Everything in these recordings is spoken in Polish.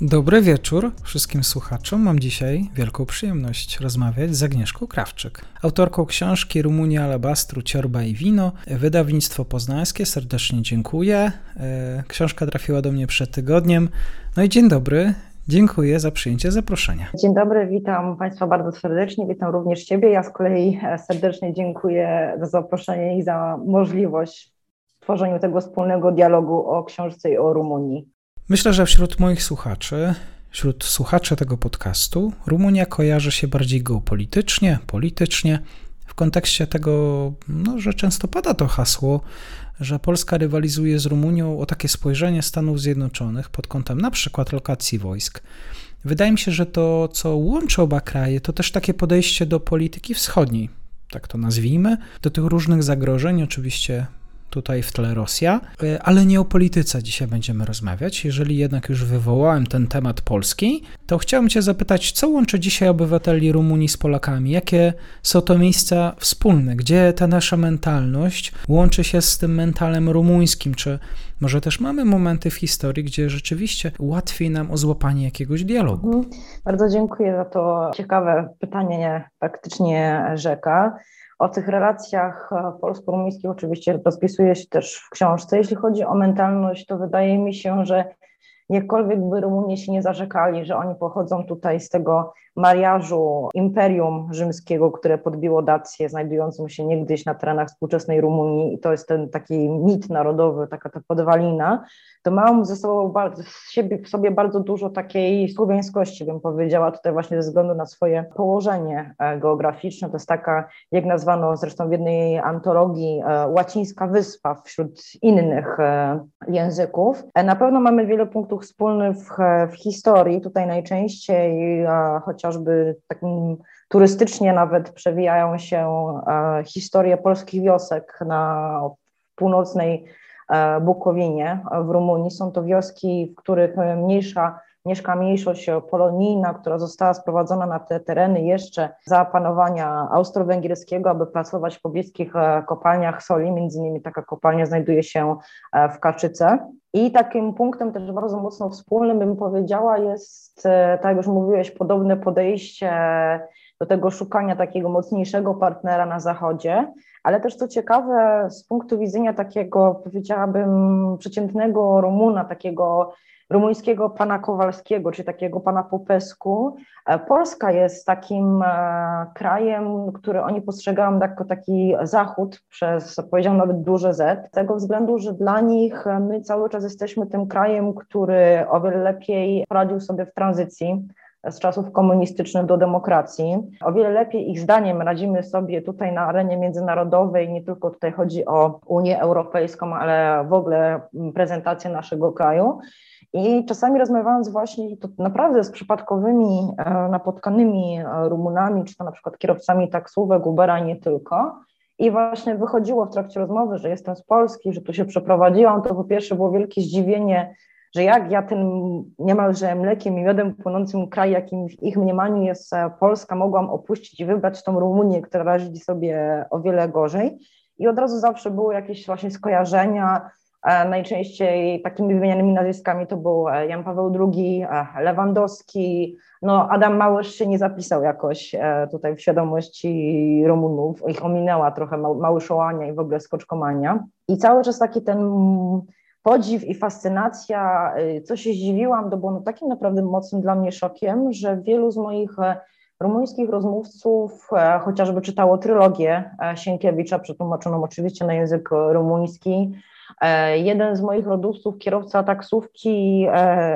Dobry wieczór wszystkim słuchaczom. Mam dzisiaj wielką przyjemność rozmawiać z Agnieszką Krawczyk, autorką książki Rumunia, Alabastru, Ciorba i Wino, wydawnictwo poznańskie. Serdecznie dziękuję. E, książka trafiła do mnie przed tygodniem. No i dzień dobry. Dziękuję za przyjęcie zaproszenia. Dzień dobry, witam Państwa bardzo serdecznie, witam również Ciebie. Ja z kolei serdecznie dziękuję za zaproszenie i za możliwość tworzenia tego wspólnego dialogu o książce i o Rumunii. Myślę, że wśród moich słuchaczy, wśród słuchaczy tego podcastu, Rumunia kojarzy się bardziej geopolitycznie, politycznie, w kontekście tego, no, że często pada to hasło, że Polska rywalizuje z Rumunią o takie spojrzenie Stanów Zjednoczonych pod kątem na przykład lokacji wojsk. Wydaje mi się, że to, co łączy oba kraje, to też takie podejście do polityki wschodniej, tak to nazwijmy, do tych różnych zagrożeń, oczywiście tutaj w tle Rosja, e, ale nie o polityce dzisiaj będziemy rozmawiać. Jeżeli jednak już wywołałem ten temat polski, to chciałbym Cię zapytać, co łączy dzisiaj obywateli Rumunii z Polakami? Jakie są to miejsca wspólne? Gdzie ta nasza mentalność łączy się z tym mentalem rumuńskim? Czy może też mamy momenty w historii, gdzie rzeczywiście łatwiej nam o złapanie jakiegoś dialogu? Mhm. Bardzo dziękuję za to ciekawe pytanie, faktycznie rzeka. O tych relacjach e, polsko-rumuńskich oczywiście rozpisuje się też w książce. Jeśli chodzi o mentalność, to wydaje mi się, że jakkolwiek by Rumunie się nie zarzekali, że oni pochodzą tutaj z tego mariażu Imperium Rzymskiego, które podbiło Dację, znajdującą się niegdyś na terenach współczesnej Rumunii i to jest ten taki mit narodowy, taka ta podwalina, to mają ze sobą bardzo, siebie, w sobie bardzo dużo takiej słowiańskości, bym powiedziała, tutaj właśnie ze względu na swoje położenie e, geograficzne. To jest taka, jak nazwano zresztą w jednej antologii, e, łacińska wyspa wśród innych e, języków. Na pewno mamy wiele punktów wspólnych w, w historii. Tutaj najczęściej chociażby takim turystycznie nawet przewijają się historie polskich wiosek na północnej E, Bukowinie w Rumunii. Są to wioski, w których mniejsza mieszka mniejszość polonijna, która została sprowadzona na te tereny jeszcze za panowania austro-węgierskiego, aby pracować w pobliskich e, kopalniach soli. Między innymi taka kopalnia znajduje się e, w Kaczyce. I takim punktem też bardzo mocno wspólnym, bym powiedziała, jest, tak jak już mówiłeś, podobne podejście do tego szukania takiego mocniejszego partnera na Zachodzie, ale też co ciekawe, z punktu widzenia takiego, powiedziałabym, przeciętnego Rumuna, takiego rumuńskiego pana Kowalskiego, czy takiego pana Popesku. E, Polska jest takim e, krajem, który oni postrzegają jako taki zachód przez, powiedziałam nawet duże Z, z tego względu, że dla nich my cały czas jesteśmy tym krajem, który o wiele lepiej poradził sobie w tranzycji z czasów komunistycznych do demokracji. O wiele lepiej ich zdaniem radzimy sobie tutaj na arenie międzynarodowej, nie tylko tutaj chodzi o Unię Europejską, ale w ogóle prezentację naszego kraju. I czasami rozmawiając właśnie to naprawdę z przypadkowymi e, napotkanymi e, Rumunami, czy to na przykład kierowcami taksówek, Ubera, nie tylko, i właśnie wychodziło w trakcie rozmowy, że jestem z Polski, że tu się przeprowadziłam, to po pierwsze było wielkie zdziwienie, że jak ja ten niemalże mlekiem i miodem płynącym kraj, jakim w ich mniemaniu jest e, Polska, mogłam opuścić i wybrać tą Rumunię, która radzi sobie o wiele gorzej. I od razu zawsze były jakieś właśnie skojarzenia, e, Najczęściej takimi wymienianymi nazwiskami to był e, Jan Paweł II, Lewandowski. No, Adam Małysz się nie zapisał jakoś tutaj w świadomości Rumunów. Ich ominęła trochę Małyszołania i w ogóle skoczkomania. I cały czas taki ten podziw i fascynacja. Y, co się zdziwiłam, to było no takim naprawdę mocnym dla mnie szokiem, że wielu z moich e, rumuńskich rozmówców e, chociażby czytało trylogię e, Sienkiewicza, przetłumaczoną oczywiście na język rumuński. Jeden z moich rodowców, kierowca taksówki,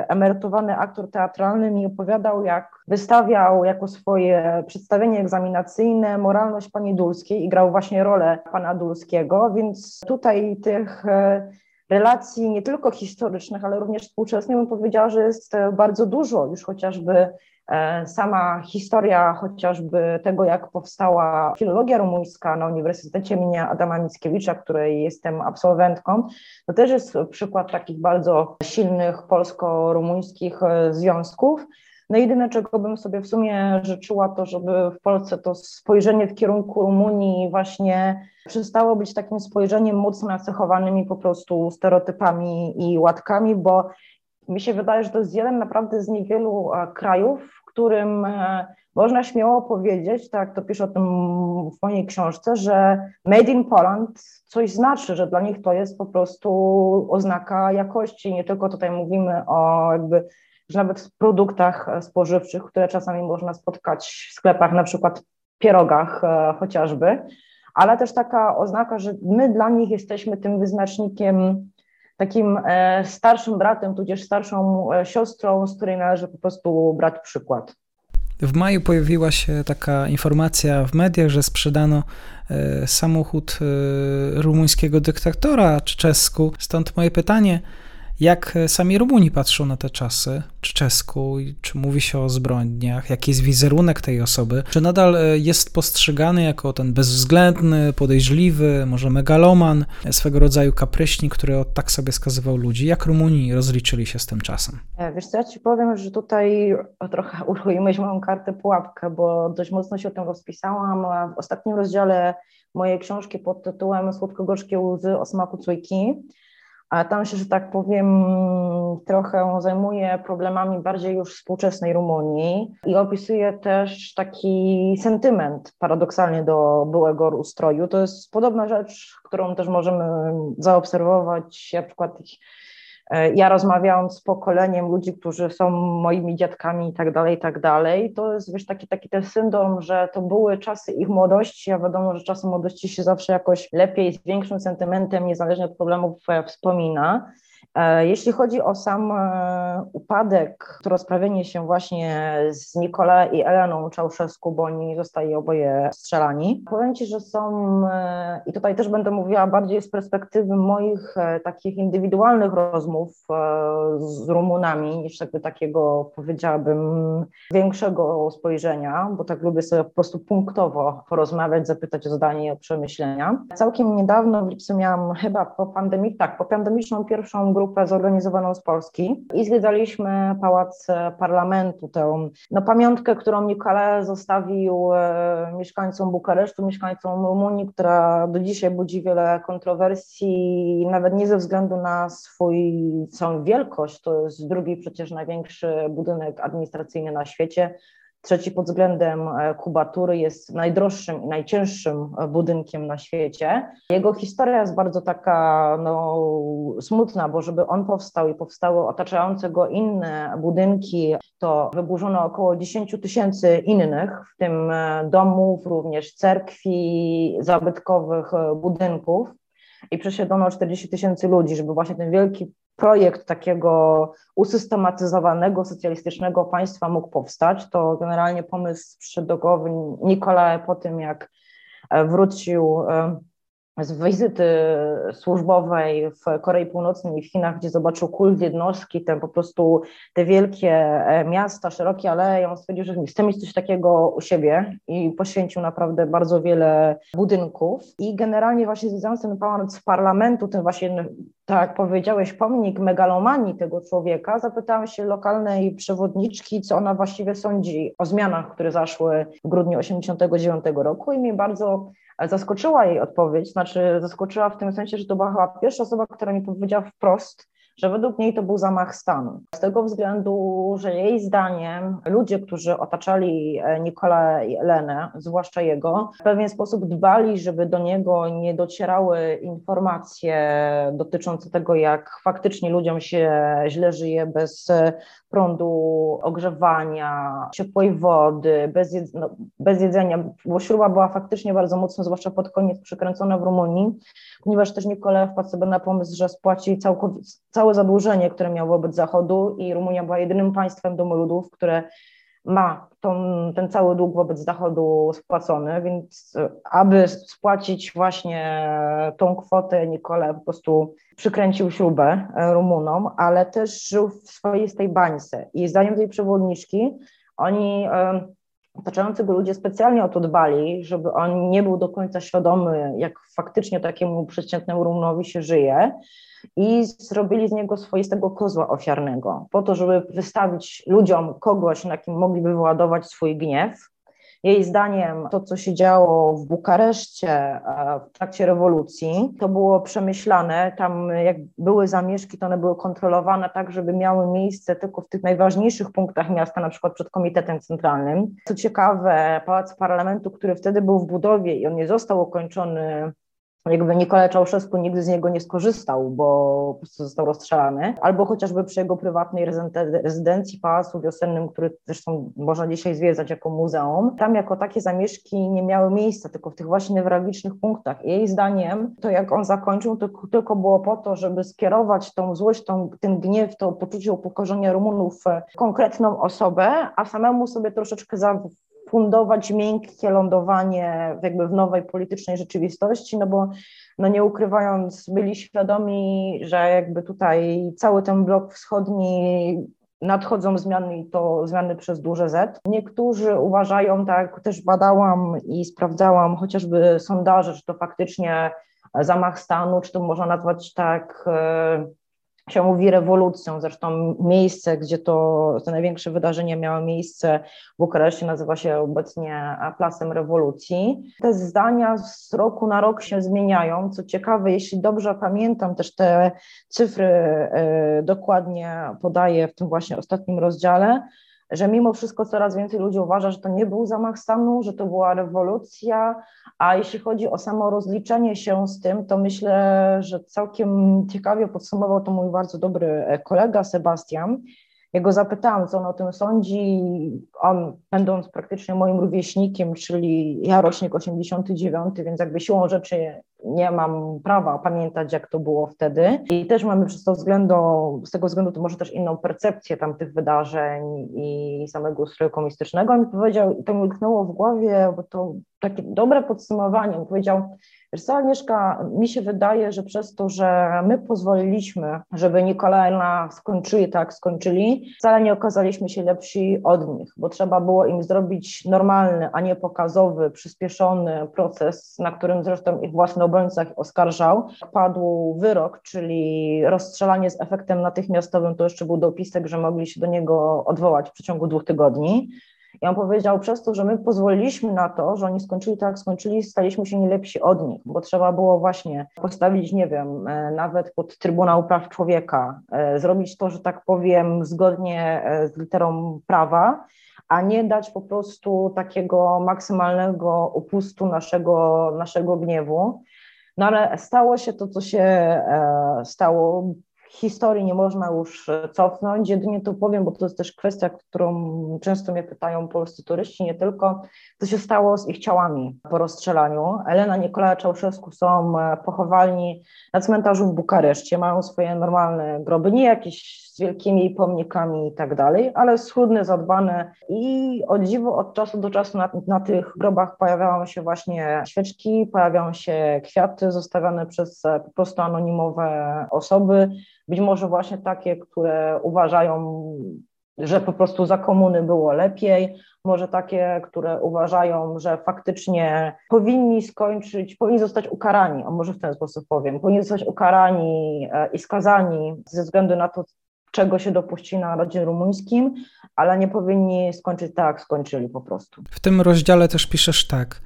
emerytowany aktor teatralny, mi opowiadał, jak wystawiał jako swoje przedstawienie egzaminacyjne moralność pani Dulskiej i grał właśnie rolę pana Dulskiego, więc tutaj tych relacji nie tylko historycznych, ale również współczesnych, bym powiedziała, że jest bardzo dużo, już chociażby E, sama historia chociażby tego, jak powstała filologia rumuńska na Uniwersytecie imienia Adama Mickiewicza, której jestem absolwentką, to też jest przykład takich bardzo silnych polsko-rumuńskich e, związków. No jedyne, czego bym sobie w sumie życzyła, to żeby w Polsce to spojrzenie w kierunku Rumunii właśnie przestało być takim spojrzeniem mocno nacechowanym po prostu stereotypami i łatkami, bo mi się wydaje, że to jest jeden naprawdę z niewielu e, krajów, w którym e, można śmiało powiedzieć, tak to piszę o tym w mojej książce, że Made in Poland coś znaczy, że dla nich to jest po prostu oznaka jakości. Nie tylko tutaj mówimy o jakby, że nawet w produktach spożywczych, które czasami można spotkać w sklepach, na przykład pierogach e, chociażby, ale też taka oznaka, że my dla nich jesteśmy tym wyznacznikiem takim e, starszym bratem, tudzież starszą e, siostrą, z której należy po prostu brać przykład. W maju pojawiła się taka informacja w mediach, że sprzedano e, samochód rumuńskiego dyktatora Czesku. Stąd moje pytanie, jak sami Rumuni patrzą na te czasy, czy czesku, czy mówi się o zbrodniach, jaki jest wizerunek tej osoby, czy nadal e, jest postrzegany jako ten bezwzględny, podejrzliwy, może megaloman, swego rodzaju kapryśnik, który tak sobie skazywał ludzi. Jak Rumuni rozliczyli się z tym czasem? E, wiesz co, ja ci powiem, że tutaj trochę uruchomiłeś moją kartę pułapkę, bo dość mocno się o tym rozpisałam w ostatnim rozdziale mojej książki pod tytułem Słodko-gorzkie łzy o smaku cujki a tam się, że tak powiem, trochę zajmuje problemami bardziej już współczesnej Rumunii i opisuje też taki sentyment paradoksalnie do byłego ustroju. To jest podobna rzecz, którą też możemy zaobserwować na przykład ja rozmawiałam z pokoleniem ludzi, którzy są moimi dziadkami i tak dalej, i tak dalej. To jest wiesz, taki, taki ten syndrom, że to były czasy ich młodości, a wiadomo, że czasy młodości się zawsze jakoś lepiej, z większym sentymentem, niezależnie od problemów e, wspomina. E, jeśli chodzi o sam e, upadek, to rozprawienie się właśnie z Nikola i Eleną Czałszewsku, bo oni zostali oboje strzelani, powiem Ci, że są, e, i tutaj też będę mówiła bardziej z perspektywy moich takich indywidualnych rozmów z Rumunami, niż jakby takiego, powiedziałabym, większego spojrzenia, bo tak lubię sobie po prostu punktowo porozmawiać, zapytać o zdanie i o przemyślenia. Całkiem niedawno, w lipcu miałam chyba po pandemii, tak, po pandemiczną pierwszą grupę grupę zorganizowaną z Polski i zwiedzaliśmy Pałac Parlamentu, tę no, pamiątkę, którą Nikole zostawił e, mieszkańcom Bukaresztu, mieszkańcom Rumunii, która do dzisiaj budzi wiele kontrowersji, nawet nie ze względu na swój, swoją wielkość, to jest drugi przecież największy budynek administracyjny na świecie, Trzeci pod względem e, kubatury jest najdroższym i najcięższym e, budynkiem na świecie. Jego historia jest bardzo taka no, smutna, bo żeby on powstał i powstały otaczające go inne budynki, to wyburzono około 10 tysięcy innych, w tym e, domów, również cerkwi, zabytkowych budynków i przesiedlono 40 tysięcy ludzi, żeby właśnie ten wielki projekt takiego usystematyzowanego socjalistycznego państwa mógł powstać, to generalnie pomysł przyszedł Nikolae po tym, jak e, wrócił e, z wizyty służbowej w Korei Północnej i w Chinach, gdzie zobaczył kult jednostki, ten po prostu te wielkie e, miasta, szerokie aleje, on stwierdził, że chce mieć coś takiego u siebie i poświęcił naprawdę bardzo wiele budynków. I generalnie właśnie związany ten pałac parlamentu, ten właśnie, tak powiedziałeś, pomnik megalomanii tego człowieka, zapytałam się lokalnej przewodniczki, co ona właściwie sądzi o zmianach, które zaszły w grudniu 1989 roku i mnie bardzo zaskoczyła jej odpowiedź, znaczy zaskoczyła w tym sensie, że to była chyba pierwsza osoba, która mi powiedziała wprost, że według niej to był zamach stanu. Z tego względu, że jej zdaniem ludzie, którzy otaczali e, Nikola i Elenę, zwłaszcza jego, w pewien sposób dbali, żeby do niego nie docierały informacje dotyczące tego, jak faktycznie ludziom się źle żyje bez e, prądu, ogrzewania, ciepłej wody, bez, no, bez jedzenia, bo śruba była faktycznie bardzo mocno, zwłaszcza pod koniec, przykręcona w Rumunii, ponieważ też Nikolaj wpadł sobie na pomysł, że spłaci całe zadłużenie, które miał wobec Zachodu i Rumunia była jedynym państwem domu ludów, które ma tą, ten cały dług wobec Zachodu spłacony, więc aby spłacić właśnie tą kwotę, Nikole po prostu przykręcił śrubę Rumunom, ale też żył w swoistej bańce. I zdaniem tej przewodniczki, oni otaczający go ludzie specjalnie o to dbali, żeby on nie był do końca świadomy, jak faktycznie takiemu przeciętnemu Rumunowi się żyje i zrobili z niego swoistego kozła ofiarnego, po to, żeby wystawić ludziom kogoś, na kim mogliby wyładować swój gniew. Jej zdaniem to, co się działo w Bukareszcie e, w trakcie rewolucji, to było przemyślane. Tam, jak były zamieszki, to one były kontrolowane tak, żeby miały miejsce tylko w tych najważniejszych punktach miasta, na przykład przed Komitetem Centralnym. Co ciekawe, Pałac Parlamentu, który wtedy był w budowie i on nie został ukończony jakby Nikolaj Czałszewski nigdy z niego nie skorzystał, bo po prostu został rozstrzelany, albo chociażby przy jego prywatnej rezydencji Pałacu Wiosennym, który zresztą można dzisiaj zwiedzać jako muzeum. Tam jako takie zamieszki nie miały miejsca, tylko w tych właśnie newralgicznych punktach. I jej zdaniem to jak on zakończył, to tylko było po to, żeby skierować tą złość, tą, ten gniew, to poczucie upokorzenia Rumunów w konkretną osobę, a samemu sobie troszeczkę za fundować miękkie lądowanie jakby w nowej politycznej rzeczywistości, no bo no nie ukrywając, byli świadomi, że jakby tutaj cały ten blok wschodni nadchodzą zmiany i to zmiany przez duże Z. Niektórzy uważają, tak też badałam i sprawdzałam chociażby sondaże, czy to faktycznie zamach stanu, czy to można nazwać tak e, się mówi rewolucją. Zresztą miejsce, gdzie to te największe wydarzenie miało miejsce w Bukareszcie, nazywa się obecnie Placem Rewolucji. Te zdania z roku na rok się zmieniają. Co ciekawe, jeśli dobrze pamiętam, też te cyfry y, dokładnie podaję w tym właśnie ostatnim rozdziale, że mimo wszystko coraz więcej ludzi uważa, że to nie był zamach stanu, że to była rewolucja, a jeśli chodzi o samo rozliczenie się z tym, to myślę, że całkiem ciekawie podsumował to mój bardzo dobry e, kolega Sebastian. Ja go zapytałam, co on o tym sądzi. On, będąc praktycznie moim rówieśnikiem, czyli ja rocznik 89, więc jakby siłą rzeczy nie mam prawa pamiętać, jak to było wtedy. I też mamy przez to względu, z tego względu to może też inną percepcję tamtych wydarzeń i samego ustroju komunistycznego. On mi powiedział, i to mi utknęło w głowie, bo to takie dobre podsumowanie, on powiedział, Wiesz co, Agnieszka, mi się wydaje, że przez to, że my pozwoliliśmy, żeby Nikolajna skończyli tak, skończyli, wcale nie okazaliśmy się lepsi od nich, bo trzeba było im zrobić normalny, a nie pokazowy, przyspieszony proces, na którym zresztą ich własny obrońca oskarżał. Padł wyrok, czyli rozstrzelanie z efektem natychmiastowym, to jeszcze był dopisek, że mogli się do niego odwołać w przeciągu dwóch tygodni. I on powiedział, przez to, że my pozwoliliśmy na to, że oni skończyli tak, skończyli, staliśmy się nie lepsi od nich, bo trzeba było właśnie postawić, nie wiem, e, nawet pod Trybunał Praw Człowieka, e, zrobić to, że tak powiem, zgodnie e, z literą prawa, a nie dać po prostu takiego maksymalnego upustu naszego, naszego gniewu. No ale stało się to, co się stało historii nie można już e, cofnąć. Jedynie to powiem, bo to jest też kwestia, którą często mnie pytają polscy turyści, nie tylko, co się stało z ich ciałami po rozstrzelaniu. Elena Nikolaja Czałszewsku są e, pochowalni na cmentarzu w Bukareszcie, mają swoje normalne groby, nie jakieś z wielkimi pomnikami i tak dalej, ale schludne, zadbane i o dziwo od czasu do czasu na, na tych grobach pojawiają się właśnie świeczki, pojawiają się kwiaty zostawiane przez e, po prostu anonimowe osoby, być może właśnie takie, które uważają, że po prostu za komuny było lepiej, może takie, które uważają, że faktycznie powinni skończyć, powinni zostać ukarani, a może w ten sposób powiem, powinni zostać ukarani e, i skazani ze względu na to, czego się dopuścili na narodzie rumuńskim, ale nie powinni skończyć tak, skończyli po prostu. W tym rozdziale też piszesz tak.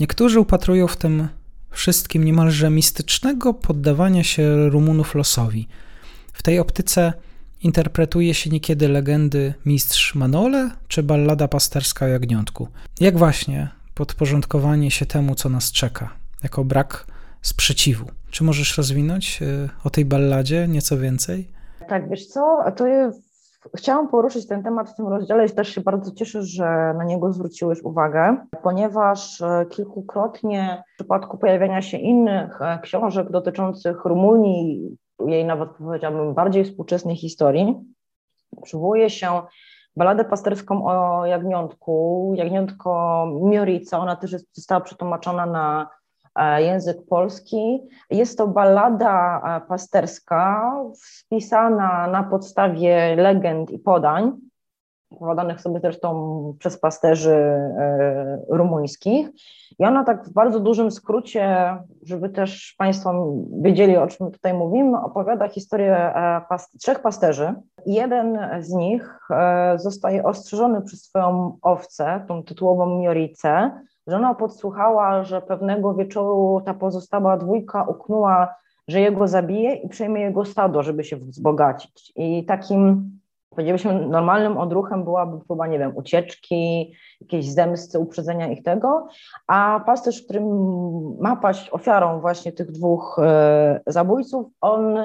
Niektórzy upatrują w tym wszystkim niemalże mistycznego poddawania się Rumunów losowi. W tej optyce interpretuje się niekiedy legendy Mistrz Manole czy ballada pasterska o jagniątku. Jak właśnie podporządkowanie się temu, co nas czeka, jako brak sprzeciwu. Czy możesz rozwinąć y, o tej balladzie nieco więcej? Tak, wiesz co, to jest Chciałam poruszyć ten temat w tym rozdziale i też się bardzo cieszę, że na niego zwróciłeś uwagę, ponieważ e, kilkukrotnie w przypadku pojawiania się innych e, książek dotyczących Rumunii, jej nawet powiedziałabym bardziej współczesnej historii, przywołuje się baladę pasterską o jagniątku, jagniątko Miorica, ona też jest, została przetłumaczona na język polski. Jest to ballada e, pasterska, spisana na podstawie legend i podań, podanych sobie zresztą przez pasterzy e, rumuńskich. I ona tak w bardzo dużym skrócie, żeby też Państwo wiedzieli, o czym tutaj mówimy, opowiada historię e, trzech pasterzy. Jeden z nich e, zostaje ostrzeżony przez swoją owcę, tą tytułową Mioricę, że ona podsłuchała, że pewnego wieczoru ta pozostała dwójka uknęła, że jego zabije i przejmie jego stado, żeby się wzbogacić. I takim powiedzielibyśmy, normalnym odruchem byłaby próba, nie wiem, ucieczki, jakiejś zemsty, uprzedzenia ich tego, a pasterz, którym ma paść ofiarą właśnie tych dwóch e, zabójców, on,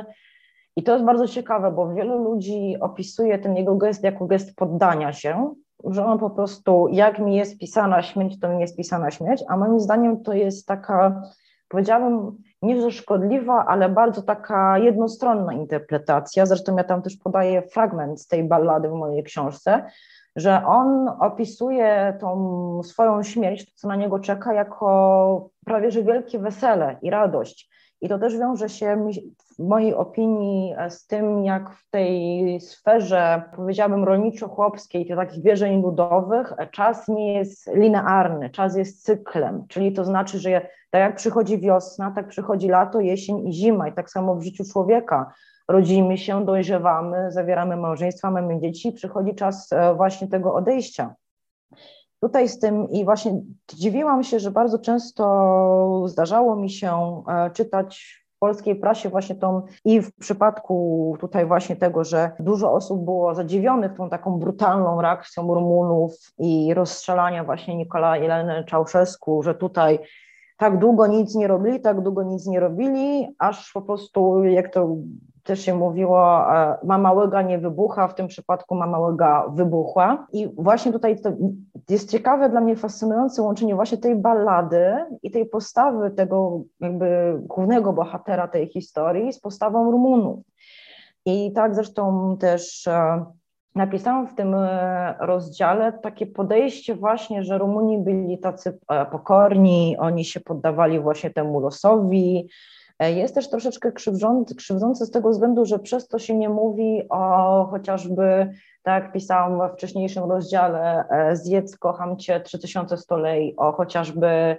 i to jest bardzo ciekawe, bo wielu ludzi opisuje ten jego gest jako gest poddania się, że on po prostu, jak mi jest pisana śmierć, to mi jest pisana śmierć, a moim zdaniem to jest taka, powiedziałabym, nie że szkodliwa, ale bardzo taka jednostronna interpretacja. Zresztą ja tam też podaję fragment z tej ballady w mojej książce, że on opisuje tą swoją śmierć, to co na niego czeka, jako prawie że wielkie wesele i radość. I to też wiąże się w mojej opinii z tym, jak w tej sferze, powiedziałabym, rolniczo-chłopskiej, tych takich wierzeń ludowych, czas nie jest linearny, czas jest cyklem, czyli to znaczy, że tak jak przychodzi wiosna, tak przychodzi lato, jesień i zima i tak samo w życiu człowieka. Rodzimy się, dojrzewamy, zawieramy małżeństwa, mamy dzieci, przychodzi czas e, właśnie tego odejścia. Tutaj z tym i właśnie dziwiłam się, że bardzo często zdarzało mi się e, czytać polskiej prasie właśnie tą i w przypadku tutaj właśnie tego, że dużo osób było zadziwionych tą taką brutalną reakcją Rumunów i rozstrzelania właśnie Nikola Jeleny Czałszewsku, że tutaj tak długo nic nie robili, tak długo nic nie robili, aż po prostu, jak to też się mówiło, e, mama łyga nie wybucha, w tym przypadku mama łyga wybuchła. I właśnie tutaj to jest ciekawe dla mnie, fascynujące łączenie właśnie tej ballady i tej postawy tego jakby głównego bohatera tej historii z postawą Rumunów. I tak zresztą też e, napisałam w tym e, rozdziale takie podejście właśnie, że Rumuni byli tacy pokorni, oni się poddawali właśnie temu losowi, E, jest też troszeczkę krzywdzący, krzywdzący z tego względu, że przez to się nie mówi o chociażby, tak jak pisałam we wcześniejszym rozdziale, e, zjedz, kocham cię, 3000 stolej, o chociażby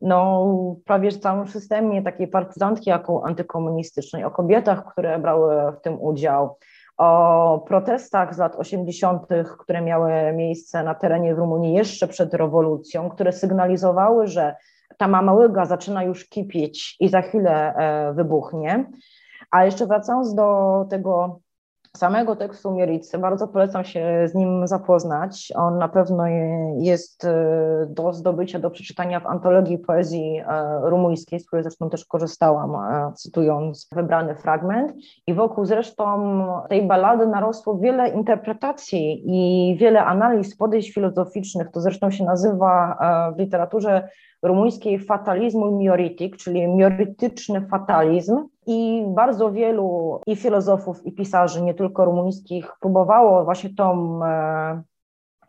no, prawie całym systemie takiej partyzantki jako antykomunistycznej, o kobietach, które brały w tym udział, o protestach z lat 80., które miały miejsce na terenie Rumunii jeszcze przed rewolucją, które sygnalizowały, że ta mama łyga zaczyna już kipieć i za chwilę e, wybuchnie. A jeszcze wracając do tego samego tekstu Miericy, bardzo polecam się z nim zapoznać. On na pewno jest e, do zdobycia, do przeczytania w antologii poezji e, rumuńskiej, z której zresztą też korzystałam, cytując wybrany fragment. I wokół zresztą tej balady narosło wiele interpretacji i wiele analiz, podejść filozoficznych. To zresztą się nazywa w literaturze rumuńskiej fatalizmu mioritik, czyli miorytyczny fatalizm. I bardzo wielu i filozofów, i pisarzy, nie tylko rumuńskich, próbowało właśnie tą e,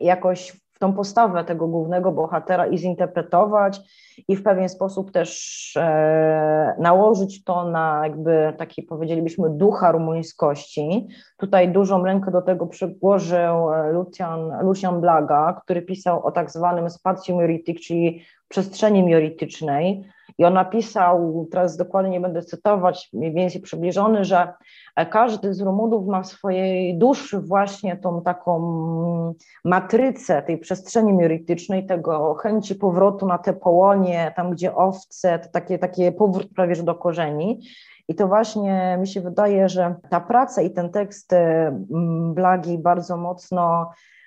jakoś tą postawę tego głównego bohatera i zinterpretować i w pewien sposób też e, nałożyć to na jakby taki powiedzielibyśmy ducha rumuńskości. Tutaj dużą rękę do tego przyłożył e, Lucian, Lucian Blaga, który pisał o tak zwanym spatium mioritic, czyli przestrzeni mioritycznej i on napisał, teraz dokładnie nie będę cytować, mniej więcej przybliżony, że każdy z Rumunów ma w swojej duszy właśnie tą taką matrycę tej przestrzeni mioritycznej, tego chęci powrotu na te połonie, tam gdzie owce, to takie, takie powrót prawie że do korzeni. I to właśnie mi się wydaje, że ta praca i ten tekst mm, Blagi bardzo mocno e,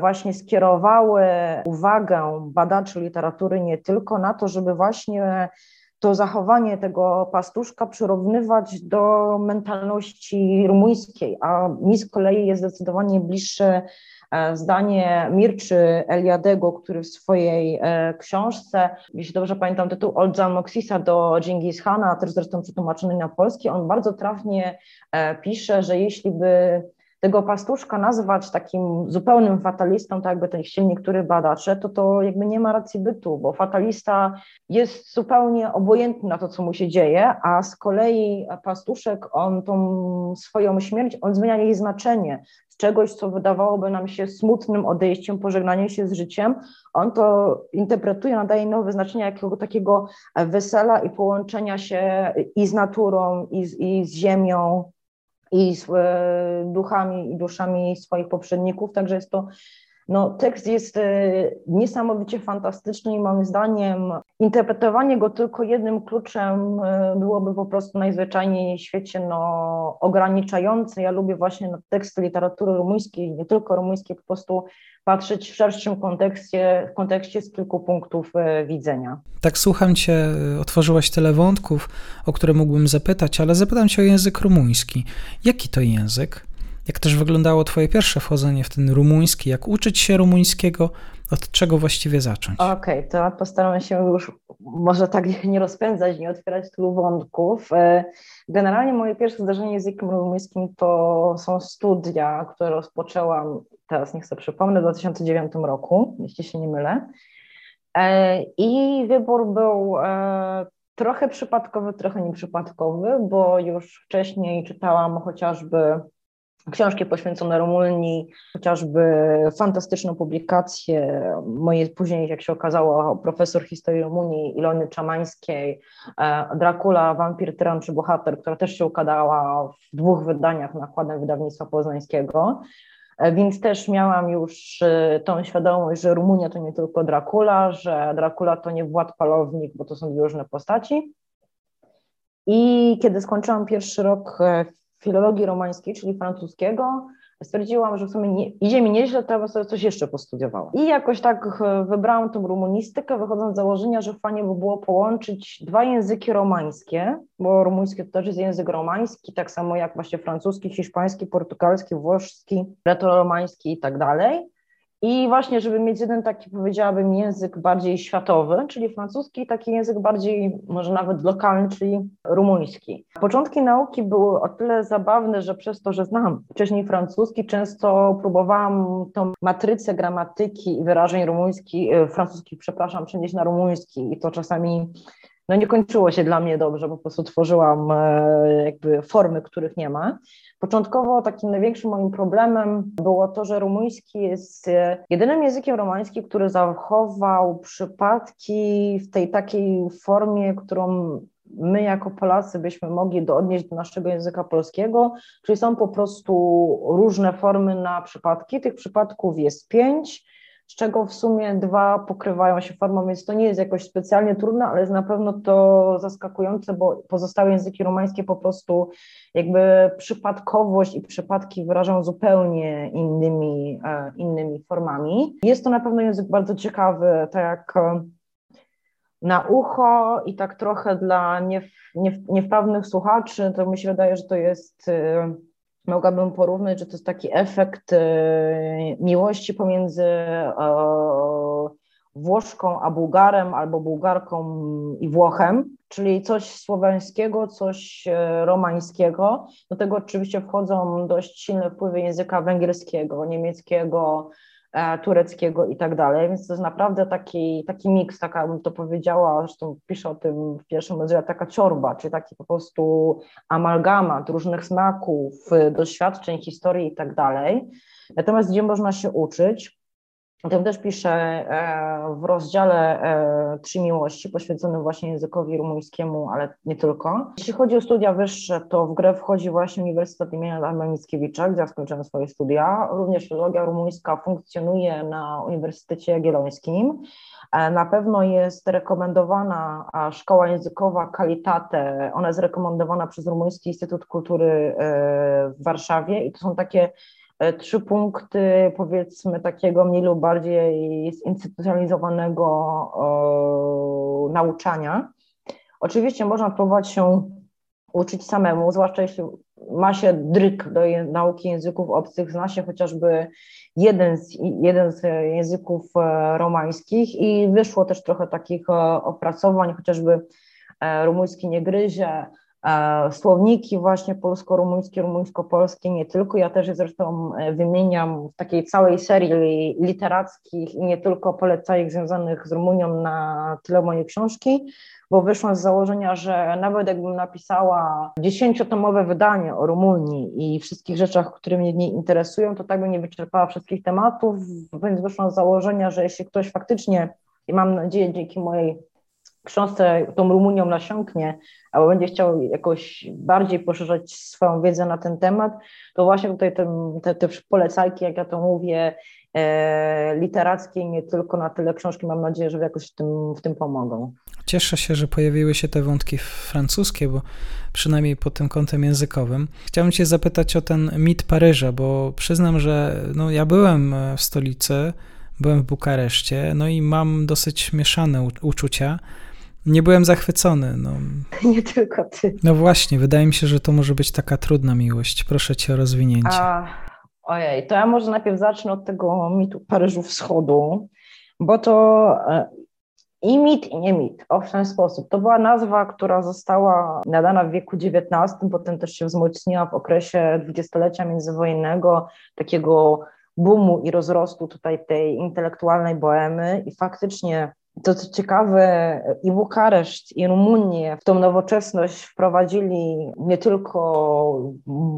właśnie skierowały uwagę badaczy literatury nie tylko na to, żeby właśnie to zachowanie tego pastuszka przyrównywać do mentalności rumuńskiej, a mi z kolei jest zdecydowanie bliższe e, zdanie Mirczy Eliadego, który w swojej e, książce, jeśli dobrze pamiętam tytuł, Od Moksisa do Dżingis Hana, też zresztą przetłumaczony na polski, on bardzo trafnie e, pisze, że jeśli by tego pastuszka nazwać takim zupełnym fatalistą, tak jakby ten chcieli niektórzy badacze, to to jakby nie ma racji bytu, bo fatalista jest zupełnie obojętny na to, co mu się dzieje, a z kolei pastuszek, on tą swoją śmierć, on zmienia jej znaczenie, czegoś, co wydawałoby nam się smutnym odejściem, pożegnaniem się z życiem, on to interpretuje, nadaje nowe znaczenie jakiego takiego wesela i połączenia się i z naturą, i z, i z ziemią, i z e, duchami i duszami swoich poprzedników. Także jest to no, tekst jest e, niesamowicie fantastyczny i moim zdaniem interpretowanie go tylko jednym kluczem e, byłoby po prostu najzwyczajniej w świecie no, ograniczające. Ja lubię właśnie na teksty literatury rumuńskiej, nie tylko rumuńskiej, po prostu patrzeć w szerszym kontekście, w kontekście z kilku punktów e, widzenia. Tak słucham Cię, otworzyłaś tyle wątków, o które mógłbym zapytać, ale zapytam Cię o język rumuński. Jaki to język? Jak też wyglądało Twoje pierwsze wchodzenie w ten rumuński? Jak uczyć się rumuńskiego? Od czego właściwie zacząć? Okej, okay, to postaram się już może tak nie rozpędzać, nie otwierać tylu wątków. E, generalnie moje pierwsze zdarzenie z językiem rumuńskim to są studia, które rozpoczęłam, teraz nie chcę przypomnę, w 2009 roku, jeśli się nie mylę. E, I wybór był e, trochę przypadkowy, trochę nieprzypadkowy, bo już wcześniej czytałam chociażby książki poświęcone Rumunii, chociażby fantastyczną publikację mojej później, jak się okazało, profesor historii Rumunii Ilony Czamańskiej, e, Dracula, Wampir, Tyran czy Bohater, która też się układała w dwóch wydaniach nakładem wydawnictwa poznańskiego. E, więc też miałam już e, tą świadomość, że Rumunia to nie tylko Dracula, że Dracula to nie Władz Palownik, bo to są dwie różne postaci. I kiedy skończyłam pierwszy rok filologii romańskiej, czyli francuskiego, stwierdziłam, że w sumie nie, idzie mi nieźle, to ja sobie coś jeszcze postudiowałam. I jakoś tak e, wybrałam tą rumunistykę, wychodząc z założenia, że fajnie by było połączyć dwa języki romańskie, bo rumuński to też jest język romański, tak samo jak właśnie francuski, hiszpański, portugalski, włoski, retro-romański i tak dalej. I właśnie, żeby mieć jeden taki, powiedziałabym, język bardziej światowy, czyli francuski, taki język bardziej, może nawet lokalny, czyli rumuński. Początki nauki były o tyle zabawne, że przez to, że znam wcześniej francuski, często próbowałam tą matrycę gramatyki i wyrażeń rumuńskich, e, francuskich, przepraszam, przenieść na rumuński i to czasami no nie kończyło się dla mnie dobrze, po prostu tworzyłam e, jakby formy, których nie ma. Początkowo takim największym moim problemem było to, że rumuński jest e, jedynym językiem romańskim, który zachował przypadki w tej takiej formie, którą my jako Polacy byśmy mogli do, odnieść do naszego języka polskiego, czyli są po prostu różne formy na przypadki. Tych przypadków jest pięć z czego w sumie dwa pokrywają się formą, więc to nie jest jakoś specjalnie trudne, ale jest na pewno to zaskakujące, bo pozostałe języki romańskie po prostu jakby przypadkowość i przypadki wyrażą zupełnie innymi, e, innymi formami. Jest to na pewno język bardzo ciekawy, tak jak e, na ucho i tak trochę dla niewprawnych słuchaczy, to mi się wydaje, że to jest e, mogłabym porównać, że to jest taki efekt e, miłości pomiędzy e, Włoszką a Bułgarem albo Bułgarką i Włochem, czyli coś słoweńskiego, coś e, romańskiego. Do tego oczywiście wchodzą dość silne wpływy języka węgierskiego, niemieckiego, tureckiego i tak dalej, więc to jest naprawdę taki, taki miks, taka bym to powiedziała, zresztą piszę o tym w pierwszym rozdziale, taka ciorba, czyli taki po prostu amalgamat różnych smaków, doświadczeń, historii i tak dalej. Natomiast gdzie można się uczyć, o tym też piszę e, w rozdziale e, Trzy Miłości, poświęconym właśnie językowi rumuńskiemu, ale nie tylko. Jeśli chodzi o studia wyższe, to w grę wchodzi właśnie Uniwersytet imienia Adama Mickiewicza, gdzie ja skończyłem swoje studia. Również filologia rumuńska funkcjonuje na Uniwersytecie Jagiellońskim. E, na pewno jest rekomendowana szkoła językowa Kalitate. Ona jest rekomendowana przez Rumuński Instytut Kultury w Warszawie i to są takie trzy punkty, powiedzmy, takiego mniej lub bardziej zinstytucjonalizowanego e, nauczania. Oczywiście można próbować się uczyć samemu, zwłaszcza jeśli ma się dryk do nauki języków obcych, zna się chociażby jeden z, jeden z języków e, romańskich i wyszło też trochę takich opracowań, chociażby rumuński nie gryzie, e, słowniki właśnie polsko-rumuńskie, rumuńsko-polskie, nie tylko. Ja też je zresztą e, wymieniam w takiej całej serii literackich i nie tylko polecajek związanych z Rumunią na tyle mojej książki, bo wyszłam z założenia, że nawet jakbym napisała dziesięciotomowe wydanie o Rumunii i wszystkich rzeczach, które mnie nie interesują, to tak bym nie wyczerpała wszystkich tematów, więc wyszłam z założenia, że jeśli ktoś faktycznie, i mam nadzieję dzięki mojej książce tą Rumunią nasiąknie, albo będzie chciał jakoś bardziej poszerzać swoją wiedzę na ten temat, to właśnie tutaj te, te polecajki, jak ja to mówię, e, literackie, nie tylko na tyle książki, mam nadzieję, że jakoś w tym, w tym pomogą. Cieszę się, że pojawiły się te wątki francuskie, bo przynajmniej pod tym kątem językowym. Chciałbym Cię zapytać o ten mit Paryża, bo przyznam, że no, ja byłem w stolicy, byłem w Bukareszcie, no i mam dosyć mieszane uczucia. Nie byłem zachwycony. No. Nie tylko ty. No właśnie, wydaje mi się, że to może być taka trudna miłość. Proszę cię o rozwinięcie. A, ojej, to ja może najpierw zacznę od tego mitu Paryżu Wschodu, bo to e, i mit, i nie mit, o w ten sposób. To była nazwa, która została nadana w wieku XIX, potem też się wzmocniła w okresie dwudziestolecia międzywojennego, takiego boomu i rozrostu tutaj tej intelektualnej boemy i faktycznie to co ciekawe, i Bukareszt, i Rumunię w tą nowoczesność wprowadzili nie tylko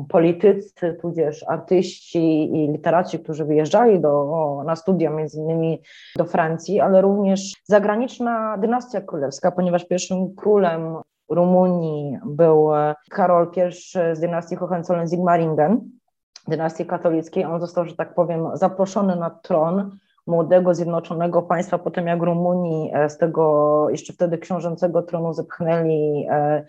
politycy, tudzież artyści i literaci, którzy wyjeżdżali do, na studia, między innymi do Francji, ale również zagraniczna dynastia królewska, ponieważ pierwszym królem Rumunii był Karol I z dynastii Hohenzollern-Sigmaringen, dynastii katolickiej. On został, że tak powiem, zaproszony na tron młodego, zjednoczonego państwa, po tym jak Rumunii e, z tego jeszcze wtedy książęcego tronu zepchnęli e,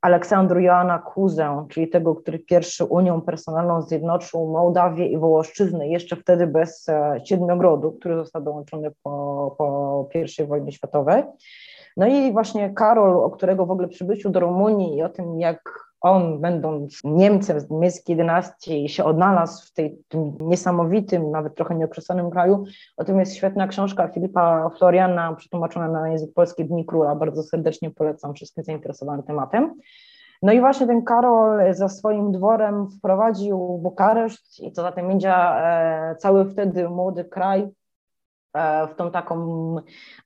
Aleksandru Joana Kuzę, czyli tego, który pierwszy Unią Personalną zjednoczył Mołdawię i Wołoszczyznę, jeszcze wtedy bez e, Siedmiogrodu, który został dołączony po, po I wojnie światowej. No i właśnie Karol, o którego w ogóle przybyciu do Rumunii i o tym, jak on, będąc Niemcem z niemieckiej dynastii, się odnalazł w tej, tym niesamowitym, nawet trochę nieokrzesanym kraju. O tym jest świetna książka Filipa Floriana, przetłumaczona na język polski Dni Króla. Bardzo serdecznie polecam wszystkim zainteresowanym tematem. No i właśnie ten Karol za swoim dworem wprowadził Bukareszt i co za tym idzie e, cały wtedy młody kraj e, w tą taką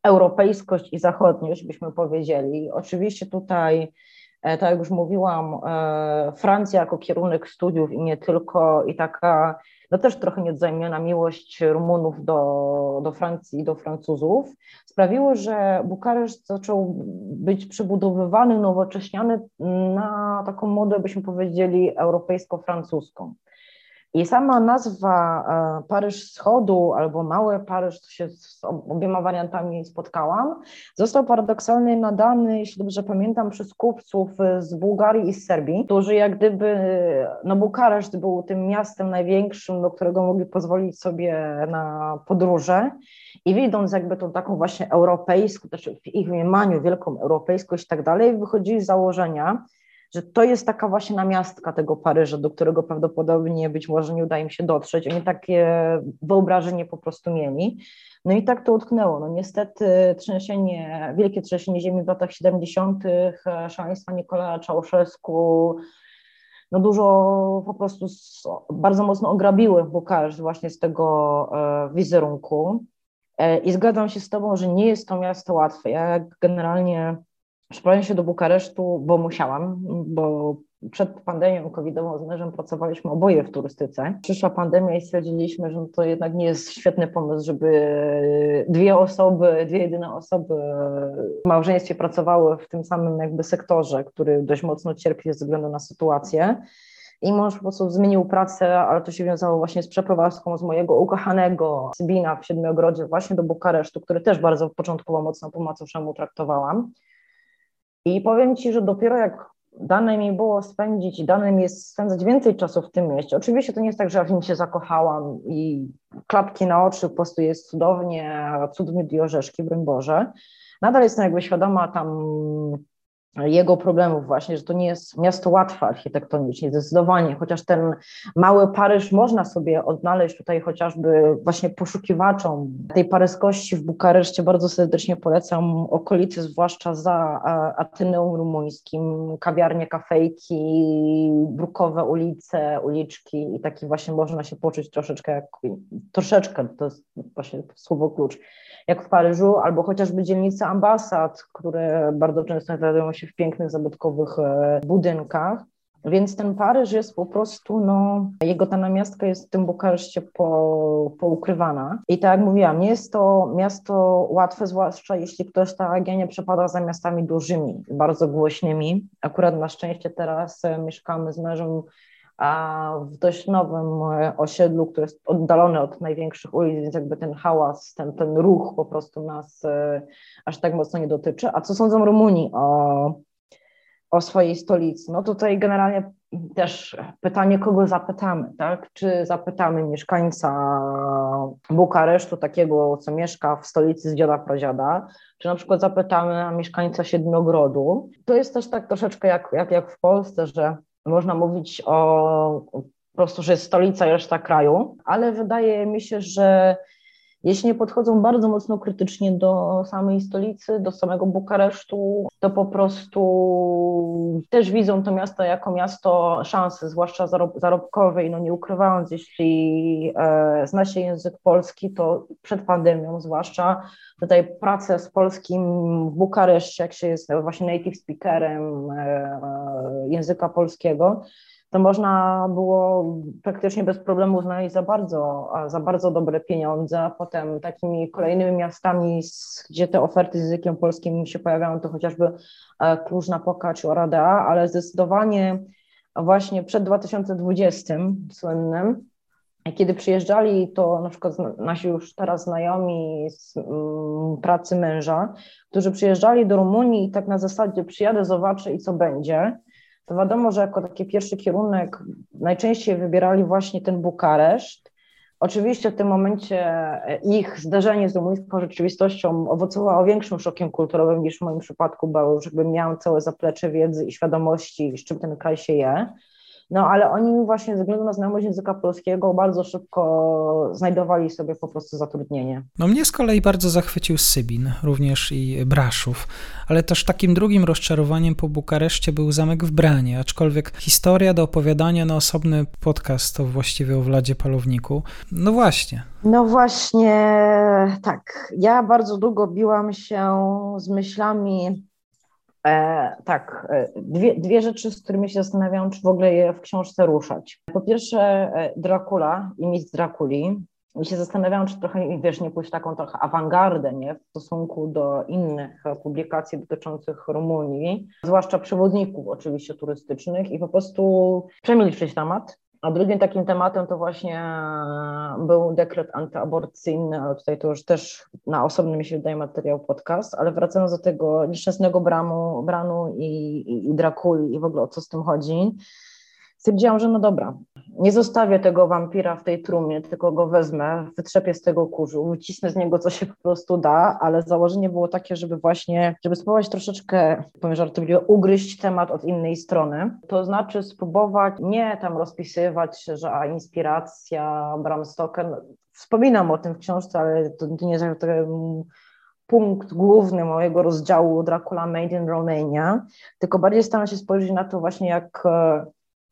europejskość i zachodniość, byśmy powiedzieli. Oczywiście tutaj tak jak już mówiłam, e, Francja jako kierunek studiów i nie tylko, i taka no też trochę nieodzajmiona miłość Rumunów do, do Francji i do Francuzów, sprawiło, że Bukareszt zaczął być przebudowywany, nowocześniany na taką modę, byśmy powiedzieli, europejsko-francuską. I sama nazwa e, Paryż Wschodu albo Mały Paryż, to się z obiema wariantami spotkałam, został paradoksalnie nadany, jeśli dobrze pamiętam, przez kupców z Bułgarii i z Serbii, którzy jak gdyby, no Bukareszt był tym miastem największym, do którego mogli pozwolić sobie na podróże. I widząc jakby tą taką właśnie europejską, też w ich mniemaniu wielką europejskość i tak dalej, wychodzili z założenia, że to jest taka właśnie namiastka tego Paryża, do którego prawdopodobnie być może nie uda im się dotrzeć. Oni takie wyobrażenie po prostu mieli. No i tak to utknęło. No niestety trzęsienie, wielkie trzęsienie ziemi w latach 70., szaleństwa Nikolaja Czałszewsku, no dużo po prostu bardzo mocno ograbiły Bukareszt właśnie z tego e, wizerunku. E, I zgadzam się z Tobą, że nie jest to miasto łatwe. Ja generalnie Przeprowadziłam się do Bukaresztu, bo musiałam, bo przed pandemią covidową z mężem pracowaliśmy oboje w turystyce. Przyszła pandemia i stwierdziliśmy, że to jednak nie jest świetny pomysł, żeby dwie osoby, dwie jedyne osoby w małżeństwie pracowały w tym samym jakby sektorze, który dość mocno cierpi ze względu na sytuację. I mąż po prostu zmienił pracę, ale to się wiązało właśnie z przeprowadzką z mojego ukochanego Sybina w Siedmiogrodzie właśnie do Bukaresztu, który też bardzo początkowo mocno po macoszemu traktowałam. I powiem Ci, że dopiero jak dane mi było spędzić i dane mi jest spędzać więcej czasu w tym mieście. Oczywiście to nie jest tak, że ja w nim się zakochałam i klapki na oczy, po prostu jest cudownie, cud miód i orzeszki, broń Boże. Nadal jestem jakby świadoma tam jego problemów właśnie, że to nie jest miasto łatwe architektonicznie, zdecydowanie, chociaż ten mały Paryż można sobie odnaleźć tutaj chociażby właśnie poszukiwaczom tej paryskości w Bukareszcie, bardzo serdecznie polecam okolice, zwłaszcza za Ateneum rumuńskim, kawiarnie, kafejki, brukowe ulice, uliczki i taki właśnie można się poczuć troszeczkę jak, troszeczkę, to jest właśnie słowo klucz, jak w Paryżu, albo chociażby dzielnice ambasad, które bardzo często znajdują się w pięknych, zabytkowych e, budynkach. Więc ten Paryż jest po prostu, no, jego ta namiastka jest w tym Bukareszcie po, poukrywana. I tak jak mówiłam, nie jest to miasto łatwe, zwłaszcza jeśli ktoś tak nie przepada za miastami dużymi, bardzo głośnymi. Akurat na szczęście teraz e, mieszkamy z mężem w dość nowym e, osiedlu, które jest oddalone od największych ulic, więc jakby ten hałas, ten, ten ruch po prostu nas e, aż tak mocno nie dotyczy. A co sądzą Rumunii o, o swojej stolicy? No tutaj generalnie też pytanie, kogo zapytamy, tak? Czy zapytamy mieszkańca Bukaresztu, takiego, co mieszka w stolicy z dziada pradziada, czy na przykład zapytamy mieszkańca Siedmiogrodu. To jest też tak troszeczkę jak, jak, jak w Polsce, że można mówić o po prostu, że jest stolica reszta kraju, ale wydaje mi się, że jeśli nie podchodzą bardzo mocno krytycznie do samej stolicy, do samego Bukaresztu, to po prostu też widzą to miasto jako miasto szansy, zwłaszcza zarob zarobkowej, no nie ukrywając, jeśli e, zna się język polski, to przed pandemią zwłaszcza, tutaj pracę z polskim w Bukareszcie, jak się jest właśnie native speakerem e, języka polskiego, to można było praktycznie bez problemu znaleźć za bardzo, za bardzo dobre pieniądze, a potem takimi kolejnymi miastami, gdzie te oferty z językiem polskim się pojawiają, to chociażby e, Kluż-Napoka czy Oradea, ale zdecydowanie właśnie przed 2020 słynnym, kiedy przyjeżdżali, to na przykład nasi już teraz znajomi z mm, pracy męża, którzy przyjeżdżali do Rumunii i tak na zasadzie przyjadę, zobaczę i co będzie, to wiadomo, że jako taki pierwszy kierunek najczęściej wybierali właśnie ten Bukareszt. Oczywiście w tym momencie ich zdarzenie z rumuńską rzeczywistością owocowało większym szokiem kulturowym niż w moim przypadku, bo już jakby miałam całe zaplecze wiedzy i świadomości, z czym ten kraj się je. No ale oni właśnie ze względu na znajomość języka polskiego bardzo szybko znajdowali sobie po prostu zatrudnienie. No mnie z kolei bardzo zachwycił Sybin, również i Braszów, ale też takim drugim rozczarowaniem po Bukareszcie był zamek w Branie, aczkolwiek historia do opowiadania na osobny podcast to właściwie o Władzie Palowniku. No właśnie. No właśnie, tak. Ja bardzo długo biłam się z myślami E, tak, e, dwie, dwie rzeczy, z którymi się zastanawiam, czy w ogóle je w książce ruszać. Po pierwsze, e, Dracula i Mistrz Drakuli. I się zastanawiałam, czy trochę, wiesz, nie pójść taką trochę awangardę, nie, w stosunku do innych publikacji dotyczących Rumunii, zwłaszcza przewodników oczywiście turystycznych i po prostu przemilczyć temat, a drugim takim tematem to właśnie był dekret antyaborcyjny, ale tutaj to już też na osobny mi się wydaje materiał podcast, ale wracając do tego nieszczęsnego bramu, Branu i, i, i Drakuli i w ogóle o co z tym chodzi, stwierdziłam, że no dobra, nie zostawię tego wampira w tej trumie, tylko go wezmę, wytrzepię z tego kurzu, wycisnę z niego co się po prostu da, ale założenie było takie, żeby właśnie, żeby spróbować troszeczkę, powiem żartobliwie, ugryźć temat od innej strony. To znaczy spróbować nie tam rozpisywać, że a inspiracja Bram Stoker, wspominam o tym w książce, ale to, nie jest punkt główny mojego rozdziału Dracula Made in Romania, tylko bardziej staram się spojrzeć na to właśnie jak